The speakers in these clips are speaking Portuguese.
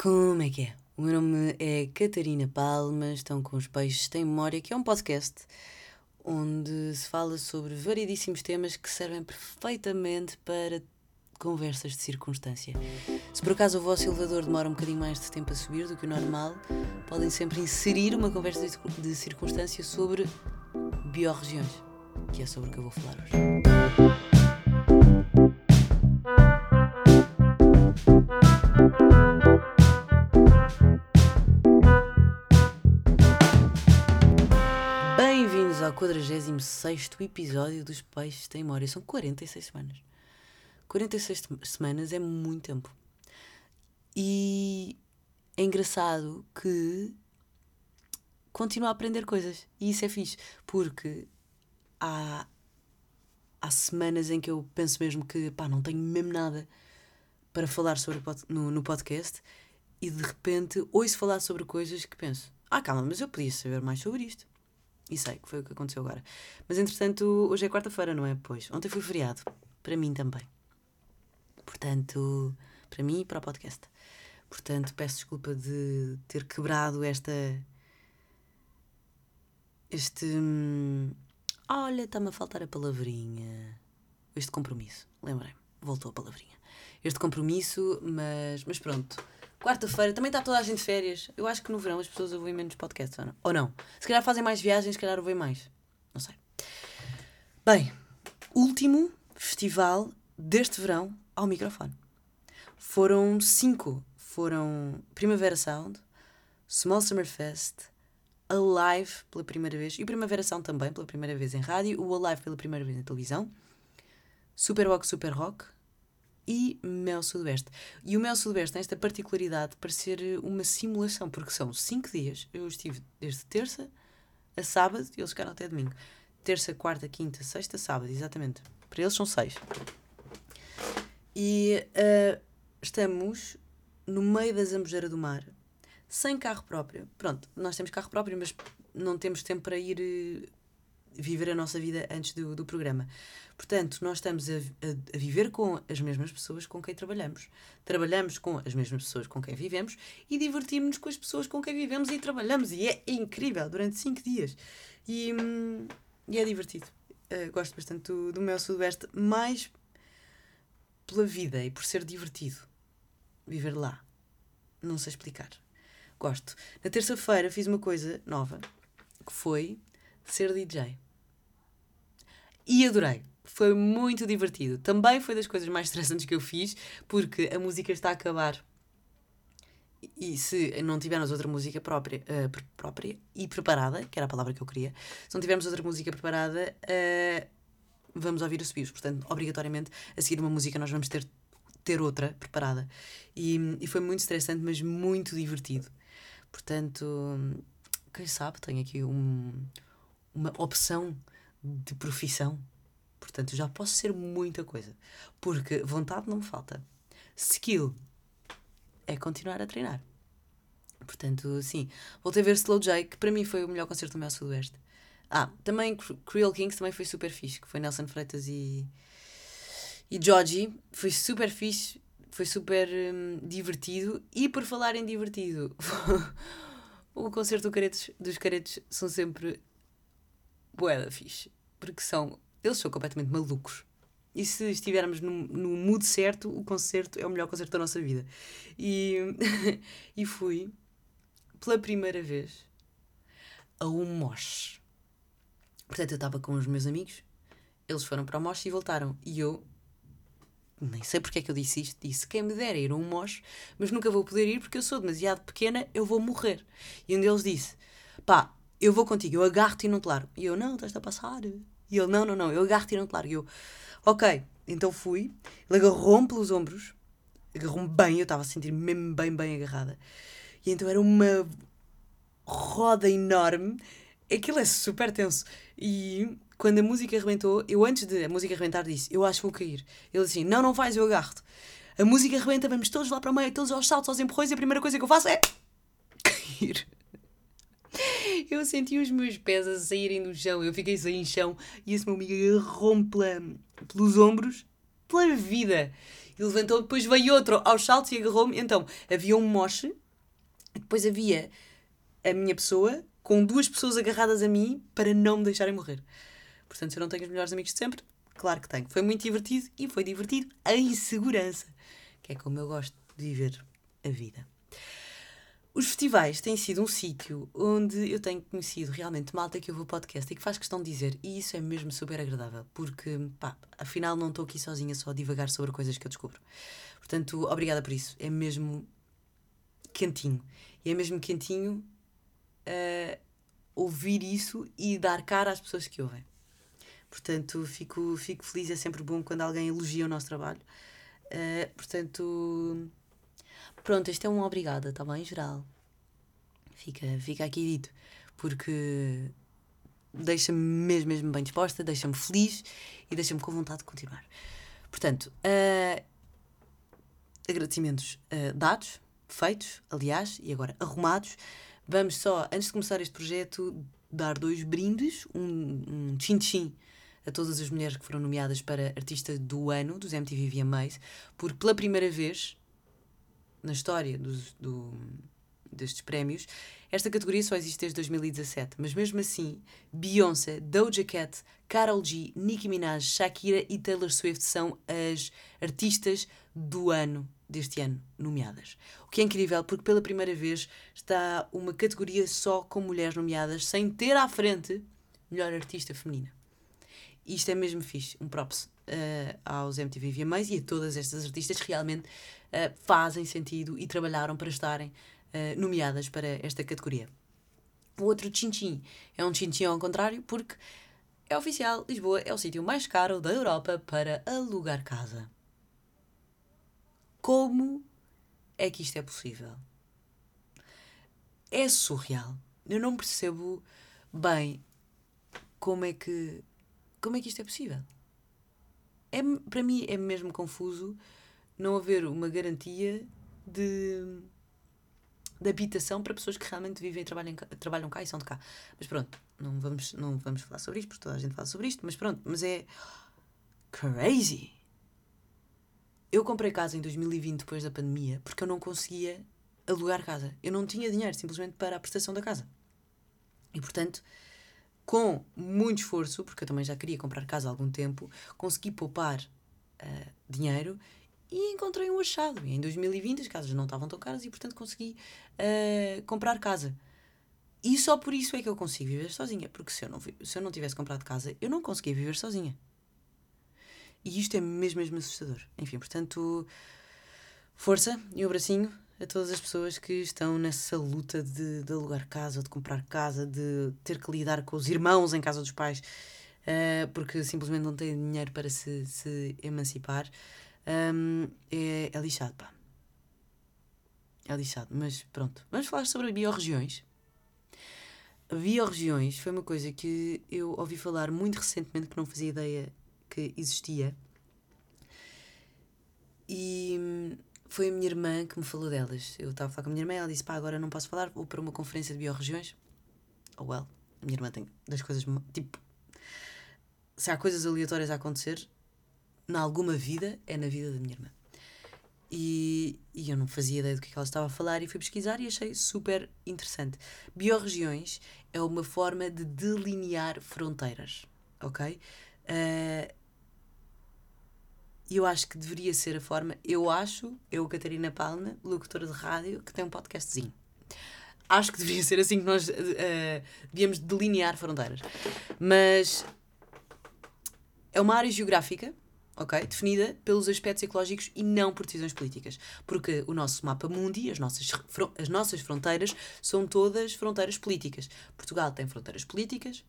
Como é que é? O meu nome é Catarina Palma, estão com os Peixes Tem Memória, que é um podcast onde se fala sobre variedíssimos temas que servem perfeitamente para conversas de circunstância. Se por acaso o vosso elevador demora um bocadinho mais de tempo a subir do que o normal, podem sempre inserir uma conversa de circunstância sobre biorregiões, que é sobre o que eu vou falar hoje. 46 episódio dos Peixes Tem Memória. São 46 semanas. 46 semanas é muito tempo. E é engraçado que continuo a aprender coisas. E isso é fixe, porque há, há semanas em que eu penso mesmo que pá, não tenho mesmo nada para falar sobre no, no podcast e de repente ouço falar sobre coisas que penso: ah, calma, mas eu podia saber mais sobre isto. E sei que foi o que aconteceu agora. Mas entretanto, hoje é quarta-feira, não é? Pois. Ontem foi feriado. Para mim também. Portanto, para mim e para o podcast. Portanto, peço desculpa de ter quebrado esta. Este. Hum, olha, está-me a faltar a palavrinha. Este compromisso. Lembrei. Voltou a palavrinha. Este compromisso, mas, mas pronto Quarta-feira também está toda a gente de férias. Eu acho que no verão as pessoas ouvem menos podcasts, ou não? Se calhar fazem mais viagens, se calhar ouvem mais. Não sei. Bem, último festival deste verão ao microfone. Foram cinco. Foram Primavera Sound, Small Summer Fest, Alive pela primeira vez, e Primavera Sound também pela primeira vez em rádio, o Alive pela primeira vez na televisão, Super Rock Super Rock, e Mel Sudoeste. E o Mel Sudoeste tem esta particularidade para ser uma simulação, porque são cinco dias. Eu estive desde terça a sábado e eles ficaram até domingo. Terça, quarta, quinta, sexta, sábado, exatamente. Para eles são seis. E uh, estamos no meio da Zambujeira do Mar, sem carro próprio. Pronto, nós temos carro próprio, mas não temos tempo para ir uh, viver a nossa vida antes do, do programa. Portanto, nós estamos a, a, a, viver com as mesmas pessoas com quem trabalhamos. Trabalhamos com as mesmas pessoas com quem vivemos e divertimos-nos com as pessoas com quem vivemos e trabalhamos. E é incrível durante cinco dias. E, hum, e é divertido. Uh, gosto bastante do, do meu Sudoeste, mais pela vida e por ser divertido. Viver lá. Não sei explicar. Gosto. Na terça-feira fiz uma coisa nova que foi ser DJ. E adorei foi muito divertido. Também foi das coisas mais estressantes que eu fiz, porque a música está a acabar. E se não tivermos outra música própria, uh, própria e preparada, que era a palavra que eu queria, se não tivermos outra música preparada, uh, vamos ouvir o subios. Portanto, obrigatoriamente, a seguir uma música, nós vamos ter, ter outra preparada. E, e foi muito estressante, mas muito divertido. Portanto, quem sabe, tenho aqui um, uma opção de profissão Portanto, já posso ser muita coisa. Porque vontade não me falta. Skill é continuar a treinar. Portanto, sim. Voltei a ver Slow J, que para mim foi o melhor concerto do meu Sudoeste. Ah, também Creel Kings também foi super fixe, que foi Nelson Freitas e. e Georgie. Foi super fixe, foi super hum, divertido. E por falar em divertido, o concerto do Caretos, dos Caretos são sempre. Boeda fixe. Porque são eles são completamente malucos. E se estivermos no, no mood certo, o concerto é o melhor concerto da nossa vida. E, e fui, pela primeira vez, a um mosh. Portanto, eu estava com os meus amigos, eles foram para o mosh e voltaram. E eu, nem sei porque é que eu disse isto, disse quem me dera ir a um mosh, mas nunca vou poder ir porque eu sou demasiado pequena, eu vou morrer. E um deles disse, pá, eu vou contigo, eu agarro-te e não te largo. E eu, não, estás a passar. E ele, não, não, não, eu agarro-te e não te largo. E eu, ok, então fui. Ele agarrou-me pelos ombros, agarrou-me bem, eu estava a sentir mesmo bem, bem agarrada. E então era uma roda enorme. Aquilo é super tenso. E quando a música arrebentou, eu antes de a música arrebentar disse, eu acho que vou cair. Ele disse, não, não vais, eu agarro-te. A música arrebenta, vamos todos lá para o meio, todos aos saltos, aos empurrões, e a primeira coisa que eu faço é cair. Eu senti os meus pés a saírem do chão, eu fiquei sem chão e esse meu amigo agarrou-me pelos ombros, pela vida. e levantou, depois veio outro aos saltos e agarrou-me. Então, havia um moche, depois havia a minha pessoa com duas pessoas agarradas a mim para não me deixarem morrer. Portanto, se eu não tenho os melhores amigos de sempre, claro que tenho. Foi muito divertido e foi divertido em segurança, que é como eu gosto de viver a vida. Os festivais têm sido um sítio onde eu tenho conhecido realmente malta que ouve o podcast e que faz questão de dizer, e isso é mesmo super agradável, porque, pá, afinal não estou aqui sozinha só a divagar sobre coisas que eu descubro. Portanto, obrigada por isso. É mesmo quentinho. E é mesmo quentinho uh, ouvir isso e dar cara às pessoas que ouvem. Portanto, fico, fico feliz, é sempre bom quando alguém elogia o nosso trabalho. Uh, portanto, Pronto, este é um obrigada, está bem, geral. Fica, fica aqui dito. Porque deixa-me mesmo, mesmo bem disposta, deixa-me feliz e deixa-me com vontade de continuar. Portanto, uh, agradecimentos uh, dados, feitos, aliás, e agora arrumados. Vamos só, antes de começar este projeto, dar dois brindes, um, tchim-tchim a todas as mulheres que foram nomeadas para Artista do Ano dos MTV VMAs, porque pela primeira vez na história dos, do, destes prémios, esta categoria só existe desde 2017, mas mesmo assim, Beyoncé, Doja Cat, Karol G, Nicki Minaj, Shakira e Taylor Swift são as artistas do ano deste ano nomeadas. O que é incrível porque pela primeira vez está uma categoria só com mulheres nomeadas sem ter à frente melhor artista feminina. Isto é mesmo fixe, um props uh, aos MTV VMAs e a todas estas artistas que realmente uh, fazem sentido e trabalharam para estarem uh, nomeadas para esta categoria. O outro tchim-tchim é um tchim-tchim ao contrário, porque é oficial, Lisboa é o sítio mais caro da Europa para alugar casa. Como é que isto é possível? É surreal. Eu não percebo bem como é que como é que isto é possível. É, para mim é mesmo confuso não haver uma garantia de, de habitação para pessoas que realmente vivem e trabalham, trabalham cá e são de cá. Mas pronto, não vamos, não vamos falar sobre isto, porque toda a gente fala sobre isto, mas pronto, mas é crazy. Eu comprei casa em 2020 depois da pandemia porque eu não conseguia alugar casa. Eu não tinha dinheiro simplesmente para a prestação da casa. E portanto, com muito esforço, porque eu também já queria comprar casa há algum tempo, consegui poupar uh, dinheiro e encontrei um achado. E em 2020 as casas não estavam tão caras e, portanto, consegui uh, comprar casa. E só por isso é que eu consigo viver sozinha. Porque se eu, não, se eu não tivesse comprado casa, eu não conseguia viver sozinha. E isto é mesmo, mesmo assustador. Enfim, portanto, força e um abracinho a todas as pessoas que estão nessa luta de, de alugar casa, de comprar casa, de ter que lidar com os irmãos em casa dos pais, uh, porque simplesmente não têm dinheiro para se, se emancipar um, é, é lixado, pá. É lixado, mas pronto. Vamos falar sobre biorregiões. Biorregiões foi uma coisa que eu ouvi falar muito recentemente que não fazia ideia que existia. E hum, foi a minha irmã que me falou delas. Eu estava a falar com a minha irmã e ela disse: pá, agora não posso falar, vou para uma conferência de biorregiões. Oh well, a minha irmã tem das coisas. Tipo, se há coisas aleatórias a acontecer, na alguma vida, é na vida da minha irmã. E, e eu não fazia ideia do que, é que ela estava a falar e fui pesquisar e achei super interessante. Biorregiões é uma forma de delinear fronteiras, ok? Uh, eu acho que deveria ser a forma. Eu acho, eu, Catarina Palma, locutora de rádio, que tem um podcastzinho. Acho que deveria ser assim que nós uh, devíamos delinear fronteiras. Mas é uma área geográfica ok? Definida pelos aspectos ecológicos e não por decisões políticas. Porque o nosso mapa mundi, as nossas, as nossas fronteiras, são todas fronteiras políticas. Portugal tem fronteiras políticas,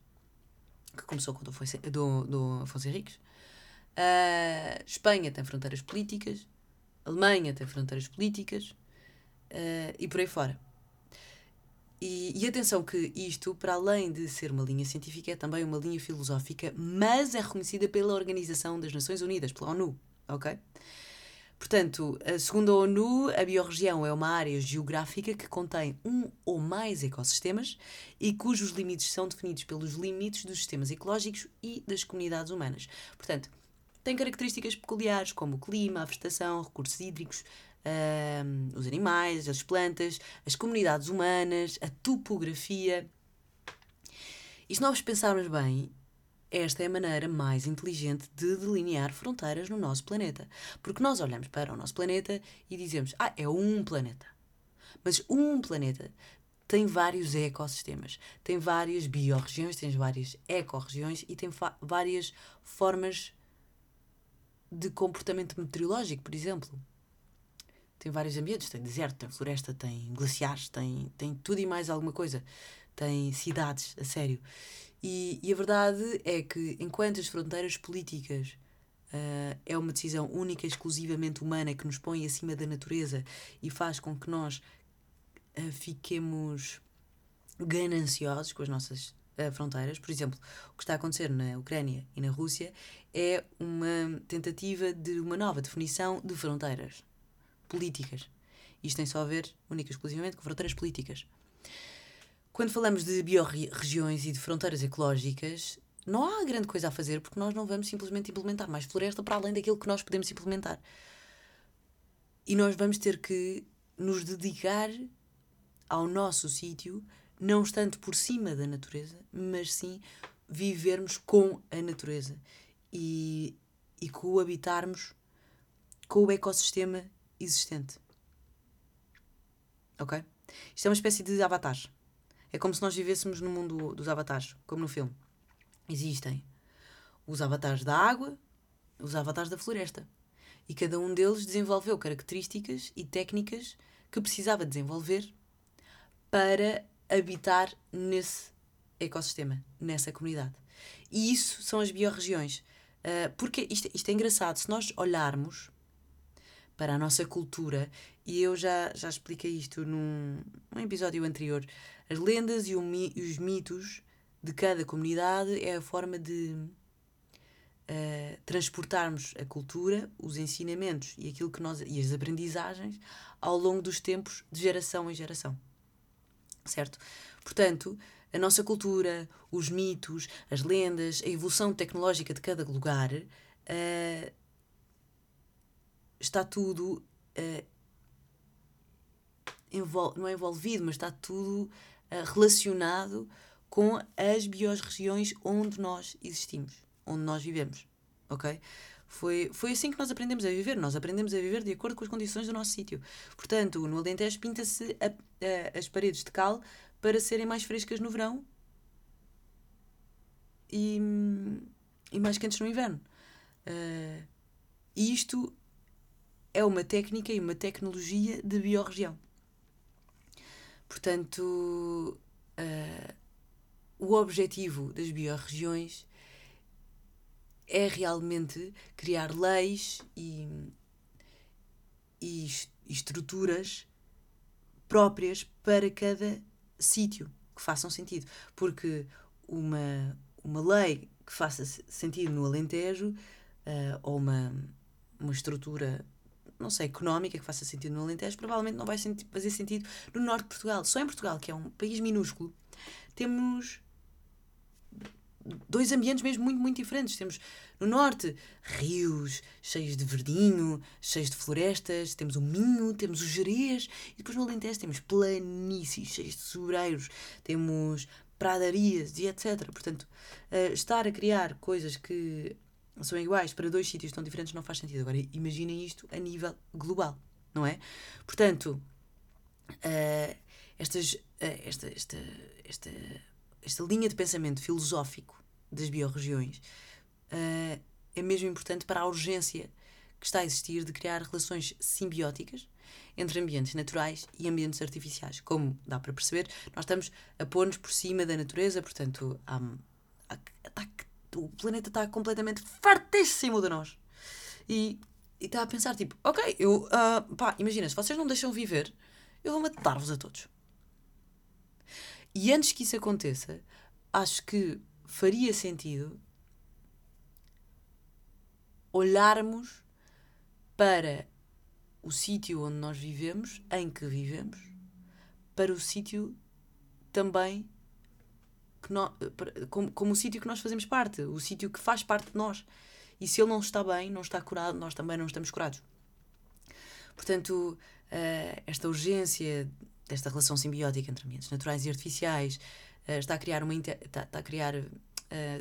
que começou com o do, do Afonso Henriques. Uh, Espanha tem fronteiras políticas. Alemanha tem fronteiras políticas. Uh, e por aí fora. E, e, atenção que isto, para além de ser uma linha científica, é também uma linha filosófica, mas é reconhecida pela Organização das Nações Unidas, pela ONU, ok? Portanto, segundo a ONU, a biorregião é uma área geográfica que contém um ou mais ecossistemas e cujos limites são definidos pelos limites dos sistemas ecológicos e das comunidades humanas. Portanto, têm características peculiares, como o clima, a vegetação, recursos hídricos, uh, os animais, as plantas, as comunidades humanas, a topografia. E se nós pensarmos bem, esta é a maneira mais inteligente de delinear fronteiras no nosso planeta. Porque nós olhamos para o nosso planeta e dizemos: Ah, é um planeta. Mas um planeta tem vários ecossistemas, tem várias biorregiões, tem várias ecorregiões e tem várias formas de comportamento meteorológico, por exemplo. Tem vários ambientes, tem deserto, tem floresta, tem glaciares, tem, tem tudo e mais alguma coisa. Tem cidades, a sério. E, e a verdade é que, enquanto as fronteiras políticas uh, é uma decisão única e exclusivamente humana que nos põe acima da natureza e faz com que nós uh, fiquemos gananciosos com as nossas uh, fronteiras. Por exemplo, o que está a acontecer na Ucrânia e na Rússia é uma tentativa de uma nova definição de fronteiras políticas. Isto tem só a ver, única e exclusivamente, com fronteiras políticas. Quando falamos de biorregiões e de fronteiras ecológicas, não há grande coisa a fazer porque nós não vamos simplesmente implementar mais floresta para além daquilo que nós podemos implementar. E nós vamos ter que nos dedicar ao nosso sítio, não estando por cima da natureza, mas sim vivermos com a natureza e, e coabitarmos com o ecossistema existente. Ok? Isto é uma espécie de avatar. É como se nós vivêssemos no mundo dos avatares, como no filme. Existem os avatares da água, os avatares da floresta. E cada um deles desenvolveu características e técnicas que precisava desenvolver para habitar nesse ecossistema, nessa comunidade. E isso são as biorregiões. Uh, porque isto, isto é engraçado, se nós olharmos para a nossa cultura, e eu já, já expliquei isto num, num episódio anterior, as lendas e, e os mitos de cada comunidade é a forma de uh, transportarmos a cultura, os ensinamentos e aquilo que nós e as aprendizagens ao longo dos tempos de geração em geração. Certo? Portanto, a nossa cultura, os mitos, as lendas, a evolução tecnológica de cada lugar uh, está tudo uh, envol não é envolvido, mas está tudo uh, relacionado com as biorregiões onde nós existimos, onde nós vivemos, ok? Foi, foi assim que nós aprendemos a viver. Nós aprendemos a viver de acordo com as condições do nosso sítio. Portanto, no Alentejo pinta-se as paredes de cal para serem mais frescas no verão e, e mais quentes no inverno. Uh, isto é uma técnica e uma tecnologia de biorregião. Portanto, uh, o objetivo das biorregiões é realmente criar leis e, e estruturas próprias para cada sítio que façam sentido. Porque uma, uma lei que faça sentido no Alentejo uh, ou uma, uma estrutura não sei, económica que faça sentido no Alentejo, provavelmente não vai fazer sentido no norte de Portugal. Só em Portugal, que é um país minúsculo, temos dois ambientes mesmo muito, muito diferentes. Temos no norte rios cheios de verdinho, cheios de florestas, temos o Minho, temos o Jerez, e depois no Alentejo temos planícies cheios de sobreiros, temos pradarias e etc. Portanto, uh, estar a criar coisas que são iguais para dois sítios tão diferentes não faz sentido. Agora imaginem isto a nível global, não é? Portanto, uh, estas, uh, esta, esta, esta, esta linha de pensamento filosófico das biorregiões uh, é mesmo importante para a urgência que está a existir de criar relações simbióticas entre ambientes naturais e ambientes artificiais. Como dá para perceber, nós estamos a pôr-nos por cima da natureza, portanto, há, o planeta está completamente fartíssimo de nós. E está a pensar, tipo, ok, eu, uh, pá, imagina, se vocês não deixam viver, eu vou matar-vos a todos. E antes que isso aconteça, acho que faria sentido olharmos para o sítio onde nós vivemos, em que vivemos, para o sítio também que como, como o sítio que nós fazemos parte, o sítio que faz parte de nós. e se ele não está bem, não está curado, nós também não estamos curados. Portanto, uh, esta urgência desta relação simbiótica entre ambientes naturais e artificiais uh, está a criar, uma está, a criar uh,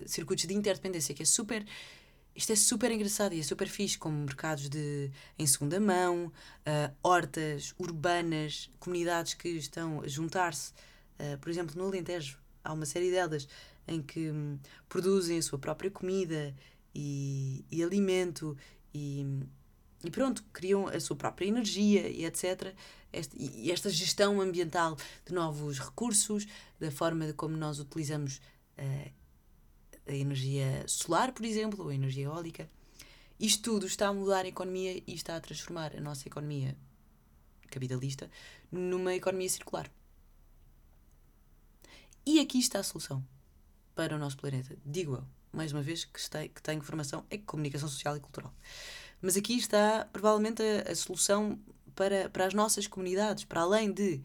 circuitos de interdependência que é super. Isto é super engraçado e é super fixe, como mercados de, em segunda mão, hortas urbanas, comunidades que estão a juntar-se. por exemplo, no Alentejo, há uma série delas em que um, produzem a sua própria comida e, e alimento e, e pronto, criam a sua própria energia e etc. E esta gestão ambiental de novos recursos, da forma de como nós utilizamos uh, a energia solar, por exemplo, ou a energia eólica. Isto tudo está a mudar a economia e está a transformar a nossa economia capitalista numa economia circular. E aqui está a solução para o nosso planeta, digo eu, mais uma vez que, está, que tenho formação em comunicação social e cultural. Mas aqui está provavelmente a, a solução para, para as nossas comunidades, para além de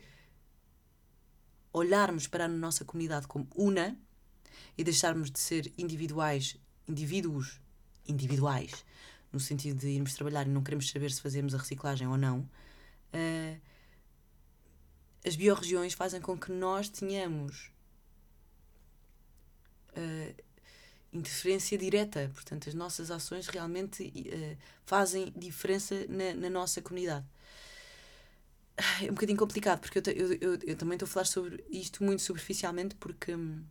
olharmos para a nossa comunidade como una e deixarmos de ser individuais, indivíduos individuais, no sentido de irmos trabalhar e não queremos saber se fazemos a reciclagem ou não, uh, as biorregiões fazem com que nós tenhamos uh, interferência direta. Portanto, as nossas ações realmente uh, fazem diferença na, na, nossa comunidade. É um bocadinho complicado, porque eu, eu, eu, eu também estou a falar sobre isto muito superficialmente, porque. Hum,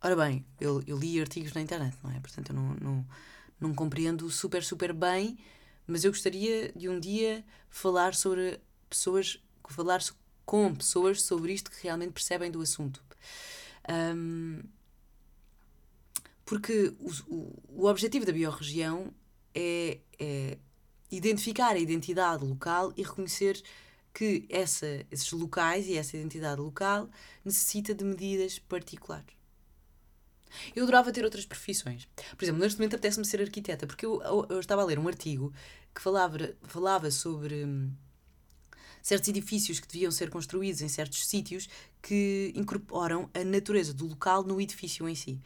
ora bem, eu, eu li artigos na internet, não é? Portanto, eu não, não, não compreendo super, super bem, mas eu gostaria de um dia falar sobre pessoas. falar com pessoas sobre isto que realmente percebem do assunto. Um, porque o, o, objetivo da biorregião é, é identificar a identidade local e reconhecer que essa, esses locais e essa identidade local necessita de medidas particulares. Eu adorava ter outras profissões. Por exemplo, neste momento apetece-me ser arquiteta, porque eu, eu, eu, estava a ler um artigo que falava, falava sobre hum, certos edifícios que deviam ser construídos em certos sítios que incorporam a natureza do local no edifício em si.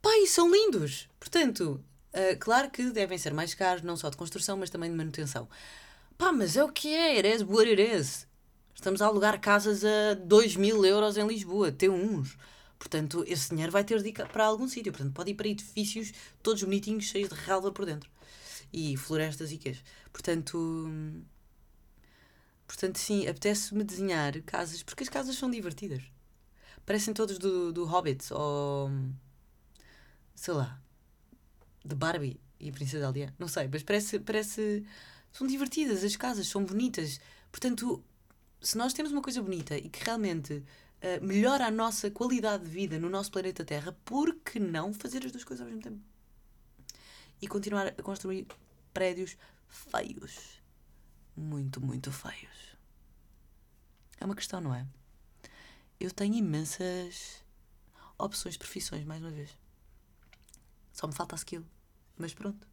Pai, são lindos! Portanto, uh, claro que devem ser mais caros, não só de construção, mas também de manutenção. Pá, mas é o que é, is what it is. Estamos a alugar casas a 2 mil euros em Lisboa, T1s. Portanto, esse dinheiro vai ter de ir para algum sítio. Portanto, pode ir para edifícios todos bonitinhos, cheios de relva por dentro. E florestas e queijo. Portanto, portanto sim, apetece-me desenhar casas, porque as casas são divertidas. Parecem todos do, do Hobbit ou sei lá, de Barbie e Princesa Aldeia. Não sei, mas parece, parece. São divertidas as casas, são bonitas. Portanto, se nós temos uma coisa bonita e que realmente uh, melhora a nossa qualidade de vida no nosso planeta Terra, por que não fazer as duas coisas ao mesmo tempo? E continuar a construir prédios feios. Muito, muito feios. É uma questão, não é? Eu tenho imensas opções profissões, mais uma vez. Só me falta a skill. Mas pronto.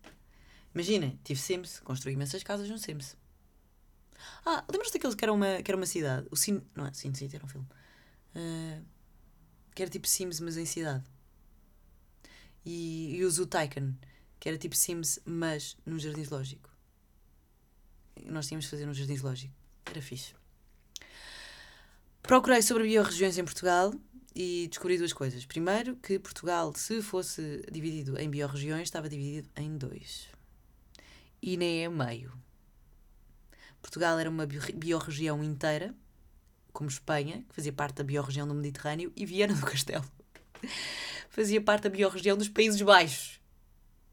Imaginem, tive Sims, construí imensas casas no Sims. Ah, lembras-te daqueles que era uma, que era uma cidade? O Sin. Não é? Sin City era um filme. Uh, que era tipo Sims, mas em cidade. E, e o Zoo Tycoon, que era tipo Sims, mas num jardim lógico. Nós tínhamos de fazer num jardim lógico. Era fixe. Procurei sobre biorregiões em Portugal e descobri duas coisas. Primeiro, que Portugal, se fosse dividido em biorregiões, estava dividido em dois. E nem é meio. Portugal era uma biorregião inteira, como Espanha, que fazia parte da biorregião do Mediterrâneo, e Viana do Castelo fazia parte da biorregião dos Países Baixos.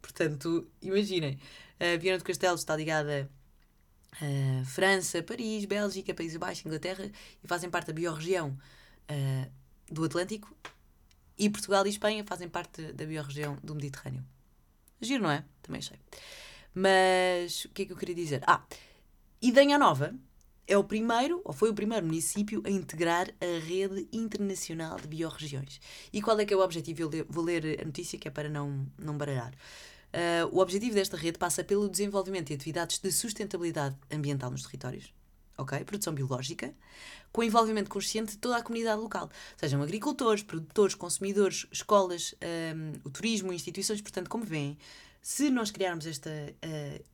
Portanto, imaginem, a Viana do Castelo está ligada a França, Paris, Bélgica, Países Baixos, Inglaterra, e fazem parte da biorregião uh, do Atlântico e Portugal e Espanha fazem parte da biorregião do Mediterrâneo. Giro, não é? Também achei. Mas o que é que eu queria dizer? Ah, Idenha Nova é o primeiro, ou foi o primeiro município a integrar a rede internacional de biorregiões. E qual é que é o objetivo? Eu vou ler a notícia que é para não, não baralhar. Uh, o objetivo desta rede passa pelo desenvolvimento de atividades de sustentabilidade ambiental nos territórios, ok? Produção biológica, com envolvimento consciente de toda a comunidade local, sejam agricultores, produtores, consumidores, escolas, um, o turismo, instituições. Portanto, como veem, Se nós criarmos esta, uh,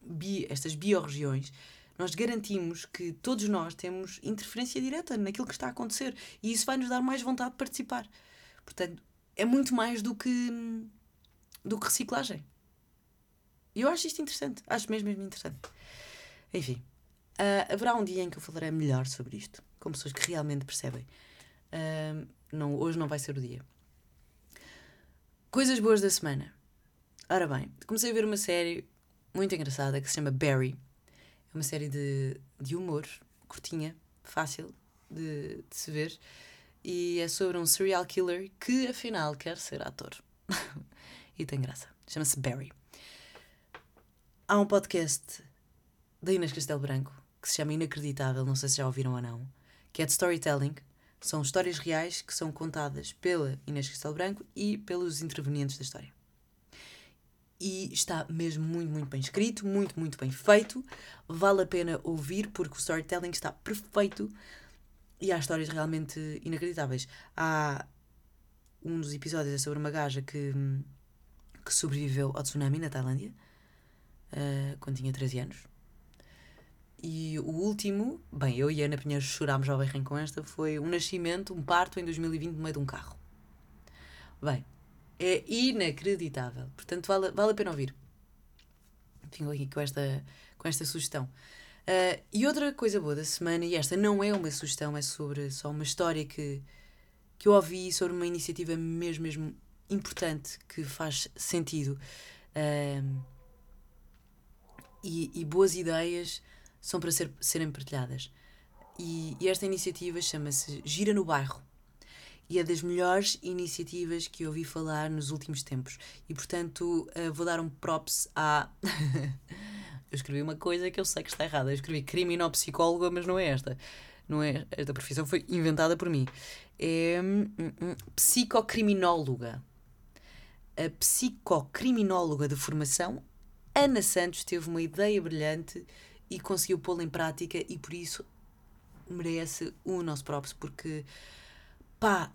bi, estas biorregiões, nós garantimos que todos nós temos interferência direta naquilo que está a acontecer e isso vai nos dar mais vontade de participar. Portanto, é muito mais do que, do que reciclagem. E eu acho isto interessante. Acho mesmo, mesmo interessante. Enfim, uh, haverá um dia em que eu falarei melhor sobre isto, com pessoas que realmente percebem. Uh, não, hoje não vai ser o dia. Coisas boas da semana. Ora bem, comecei a ver uma série muito engraçada que se chama Barry. É uma série de, de humor, curtinha, fácil de, de se ver. E é sobre um serial killer que afinal quer ser ator. e tem graça. Chama-se Barry. Há um podcast da Inês Castelo Branco que se chama Inacreditável, não sei se já ouviram ou não, que é de storytelling. São histórias reais que são contadas pela Inês Castelo Branco e pelos intervenientes da história. E está mesmo muito, muito bem escrito, muito, muito bem feito. Vale a pena ouvir porque o storytelling está perfeito e há histórias realmente inacreditáveis. Há um dos episódios é sobre uma gaja que, que sobreviveu ao tsunami na Tailândia uh, quando tinha 13 anos. E o último, bem, eu e a Ana Pinheiro chorámos ao berrem com esta, foi um nascimento, um parto em 2020 no meio de um carro. Bem, é inacreditável. Portanto, vale, vale a pena ouvir. Fico aqui com esta, com esta sugestão. Uh, e outra coisa boa da semana, e esta não é uma sugestão, é sobre só uma história que, que eu ouvi sobre uma iniciativa mesmo, mesmo importante, que faz sentido. Uh, e, e boas ideias são para ser, serem partilhadas. E, e esta iniciativa chama-se Gira no Bairro e é das melhores iniciativas que ouvi falar nos últimos tempos. E portanto uh, vou dar um props à. eu escrevi uma coisa que eu sei que está errada. Eu escrevi criminopsicóloga, mas não é esta. Não é, esta profissão foi inventada por mim. É hum, hum, psicocriminóloga. A psicocriminóloga de formação, Ana Santos, teve uma ideia brilhante e conseguiu pô-la em prática e por isso merece o nosso props, porque pá,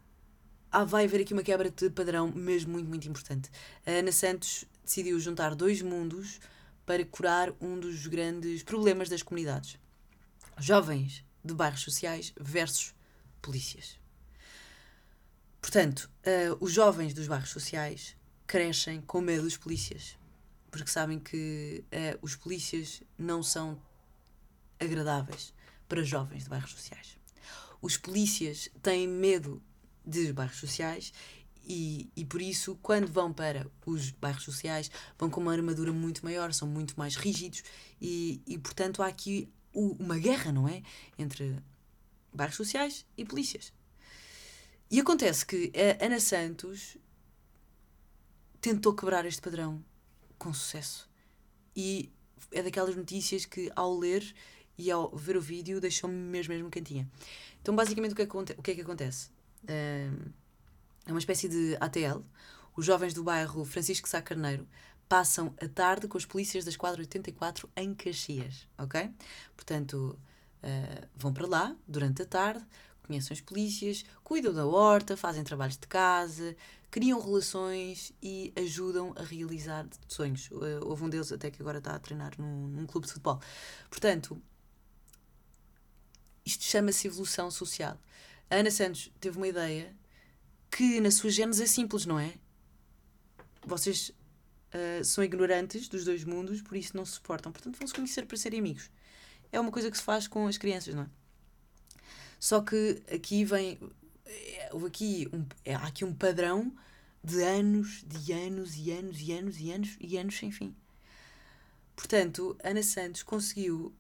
ah, vai haver aqui uma quebra de padrão mesmo muito, muito importante. A Ana Santos decidiu juntar dois mundos para curar um dos grandes problemas das comunidades: jovens de bairros sociais versus polícias. Portanto, uh, os jovens dos bairros sociais crescem com medo dos polícias, porque sabem que uh, os polícias não são agradáveis para jovens de bairros sociais. Os polícias têm medo de bairros sociais e, e por isso, quando vão para os bairros sociais, vão com uma armadura muito maior, são muito mais rígidos e, e portanto, há aqui uma guerra, não é? Entre bairros sociais e polícias. E acontece que a Ana Santos tentou quebrar este padrão com sucesso. E é daquelas notícias que, ao ler e ao ver o vídeo, deixou-me mesmo, mesmo cantinha. Então, basicamente, o que, é que, o que é que acontece? é uma espécie de ATL. Os jovens do bairro Francisco Sá Carneiro passam a tarde com os polícias da Esquadra 84 em Caxias, ok? Portanto, uh, vão para lá durante a tarde, conhecem os polícias, cuidam da horta, fazem trabalhos de casa, criam relações e ajudam a realizar sonhos. Uh, houve um deles até que agora está a treinar num, num clube de futebol. Portanto, isto chama-se evolução social. A Ana Santos teve uma ideia que, na sua gênese, é simples, não é? Vocês uh, são ignorantes dos dois mundos, por isso não se suportam. Portanto, vão se conhecer para serem amigos. É uma coisa que se faz com as crianças, não é? Só que aqui vem. Eh, aqui um, é, há aqui um padrão de anos, de anos e anos e anos e anos e anos sem fim. Portanto, Ana Santos conseguiu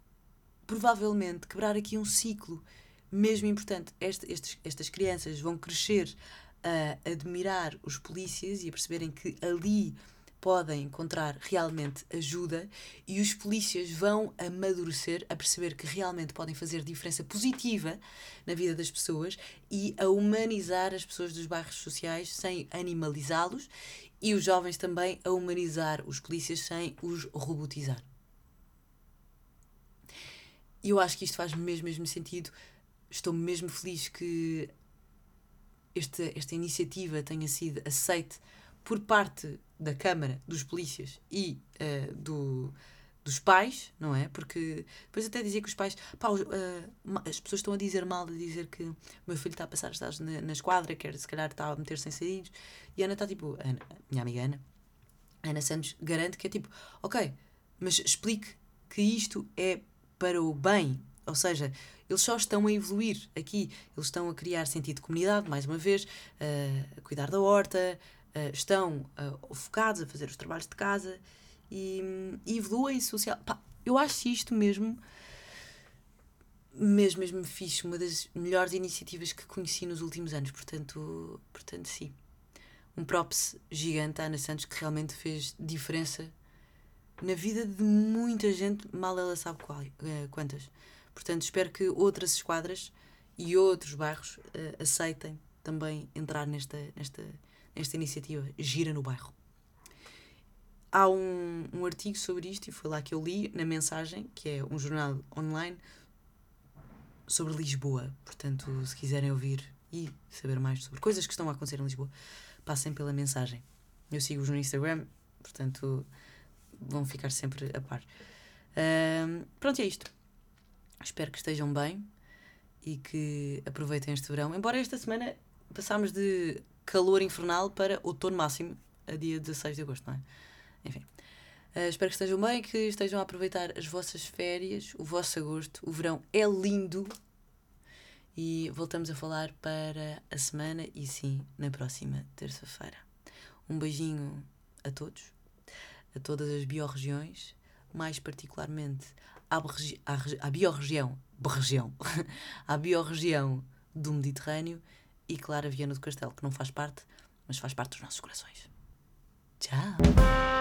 provavelmente quebrar aqui um ciclo mesmo importante. Este, estes, estas crianças vão crescer a admirar os polícias e a perceberem que ali podem encontrar realmente ajuda e os polícias vão amadurecer a perceber que realmente podem fazer diferença positiva na vida das pessoas e a humanizar as pessoas dos bairros sociais sem animalizá-los e os jovens também a humanizar os polícias sem os robotizar. E eu acho que isto faz mesmo, mesmo sentido. Estou mesmo feliz que esta, esta iniciativa tenha sido aceite por parte da Câmara, dos polícias e uh, do, dos pais, não é? Porque depois até dizia que os pais, pá, uh, as pessoas estão a dizer mal, a dizer que o meu filho está a passar os dados na, na esquadra, quer se calhar está a meter-se em saídos, e a Ana está tipo, Ana, minha amiga Ana, Ana Santos garante que é tipo, ok, mas explique que isto é para o bem, ou seja, eles só estão a evoluir aqui, eles estão a criar sentido de comunidade, mais uma vez, uh, a cuidar da horta, uh, estão uh, focados a fazer os trabalhos de casa e, e evoluem social. Pá, eu acho isto mesmo, mesmo, mesmo fixe, uma das melhores iniciativas que conheci nos últimos anos, portanto, portanto sim. Um props gigante à Ana Santos que realmente fez diferença na vida de muita gente, mal ela sabe qual, quantas. Portanto, espero que outras esquadras e outros bairros uh, aceitem também entrar nesta, nesta, nesta iniciativa Gira no Bairro. Há um, um artigo sobre isto e foi lá que eu li na mensagem, que é um jornal online sobre Lisboa. Portanto, se quiserem ouvir e saber mais sobre coisas que estão a acontecer em Lisboa, passem pela mensagem. Eu sigo-os no Instagram, portanto, vão ficar sempre a par. Uh, pronto, é isto. Espero que estejam bem e que aproveitem este verão. Embora esta semana passámos de calor infernal para outono máximo, a dia 16 de agosto, não é? Enfim. Uh, espero que estejam bem, que estejam a aproveitar as vossas férias, o vosso agosto. O verão é lindo. E voltamos a falar para a semana e sim, na próxima terça-feira. Um beijinho a todos, a todas as biorregiões, mais particularmente à, à, à biorregião, região, à biorregião do Mediterrâneo e Clara Viana do Castelo, que não faz parte, mas faz parte dos nossos corações. Tchau!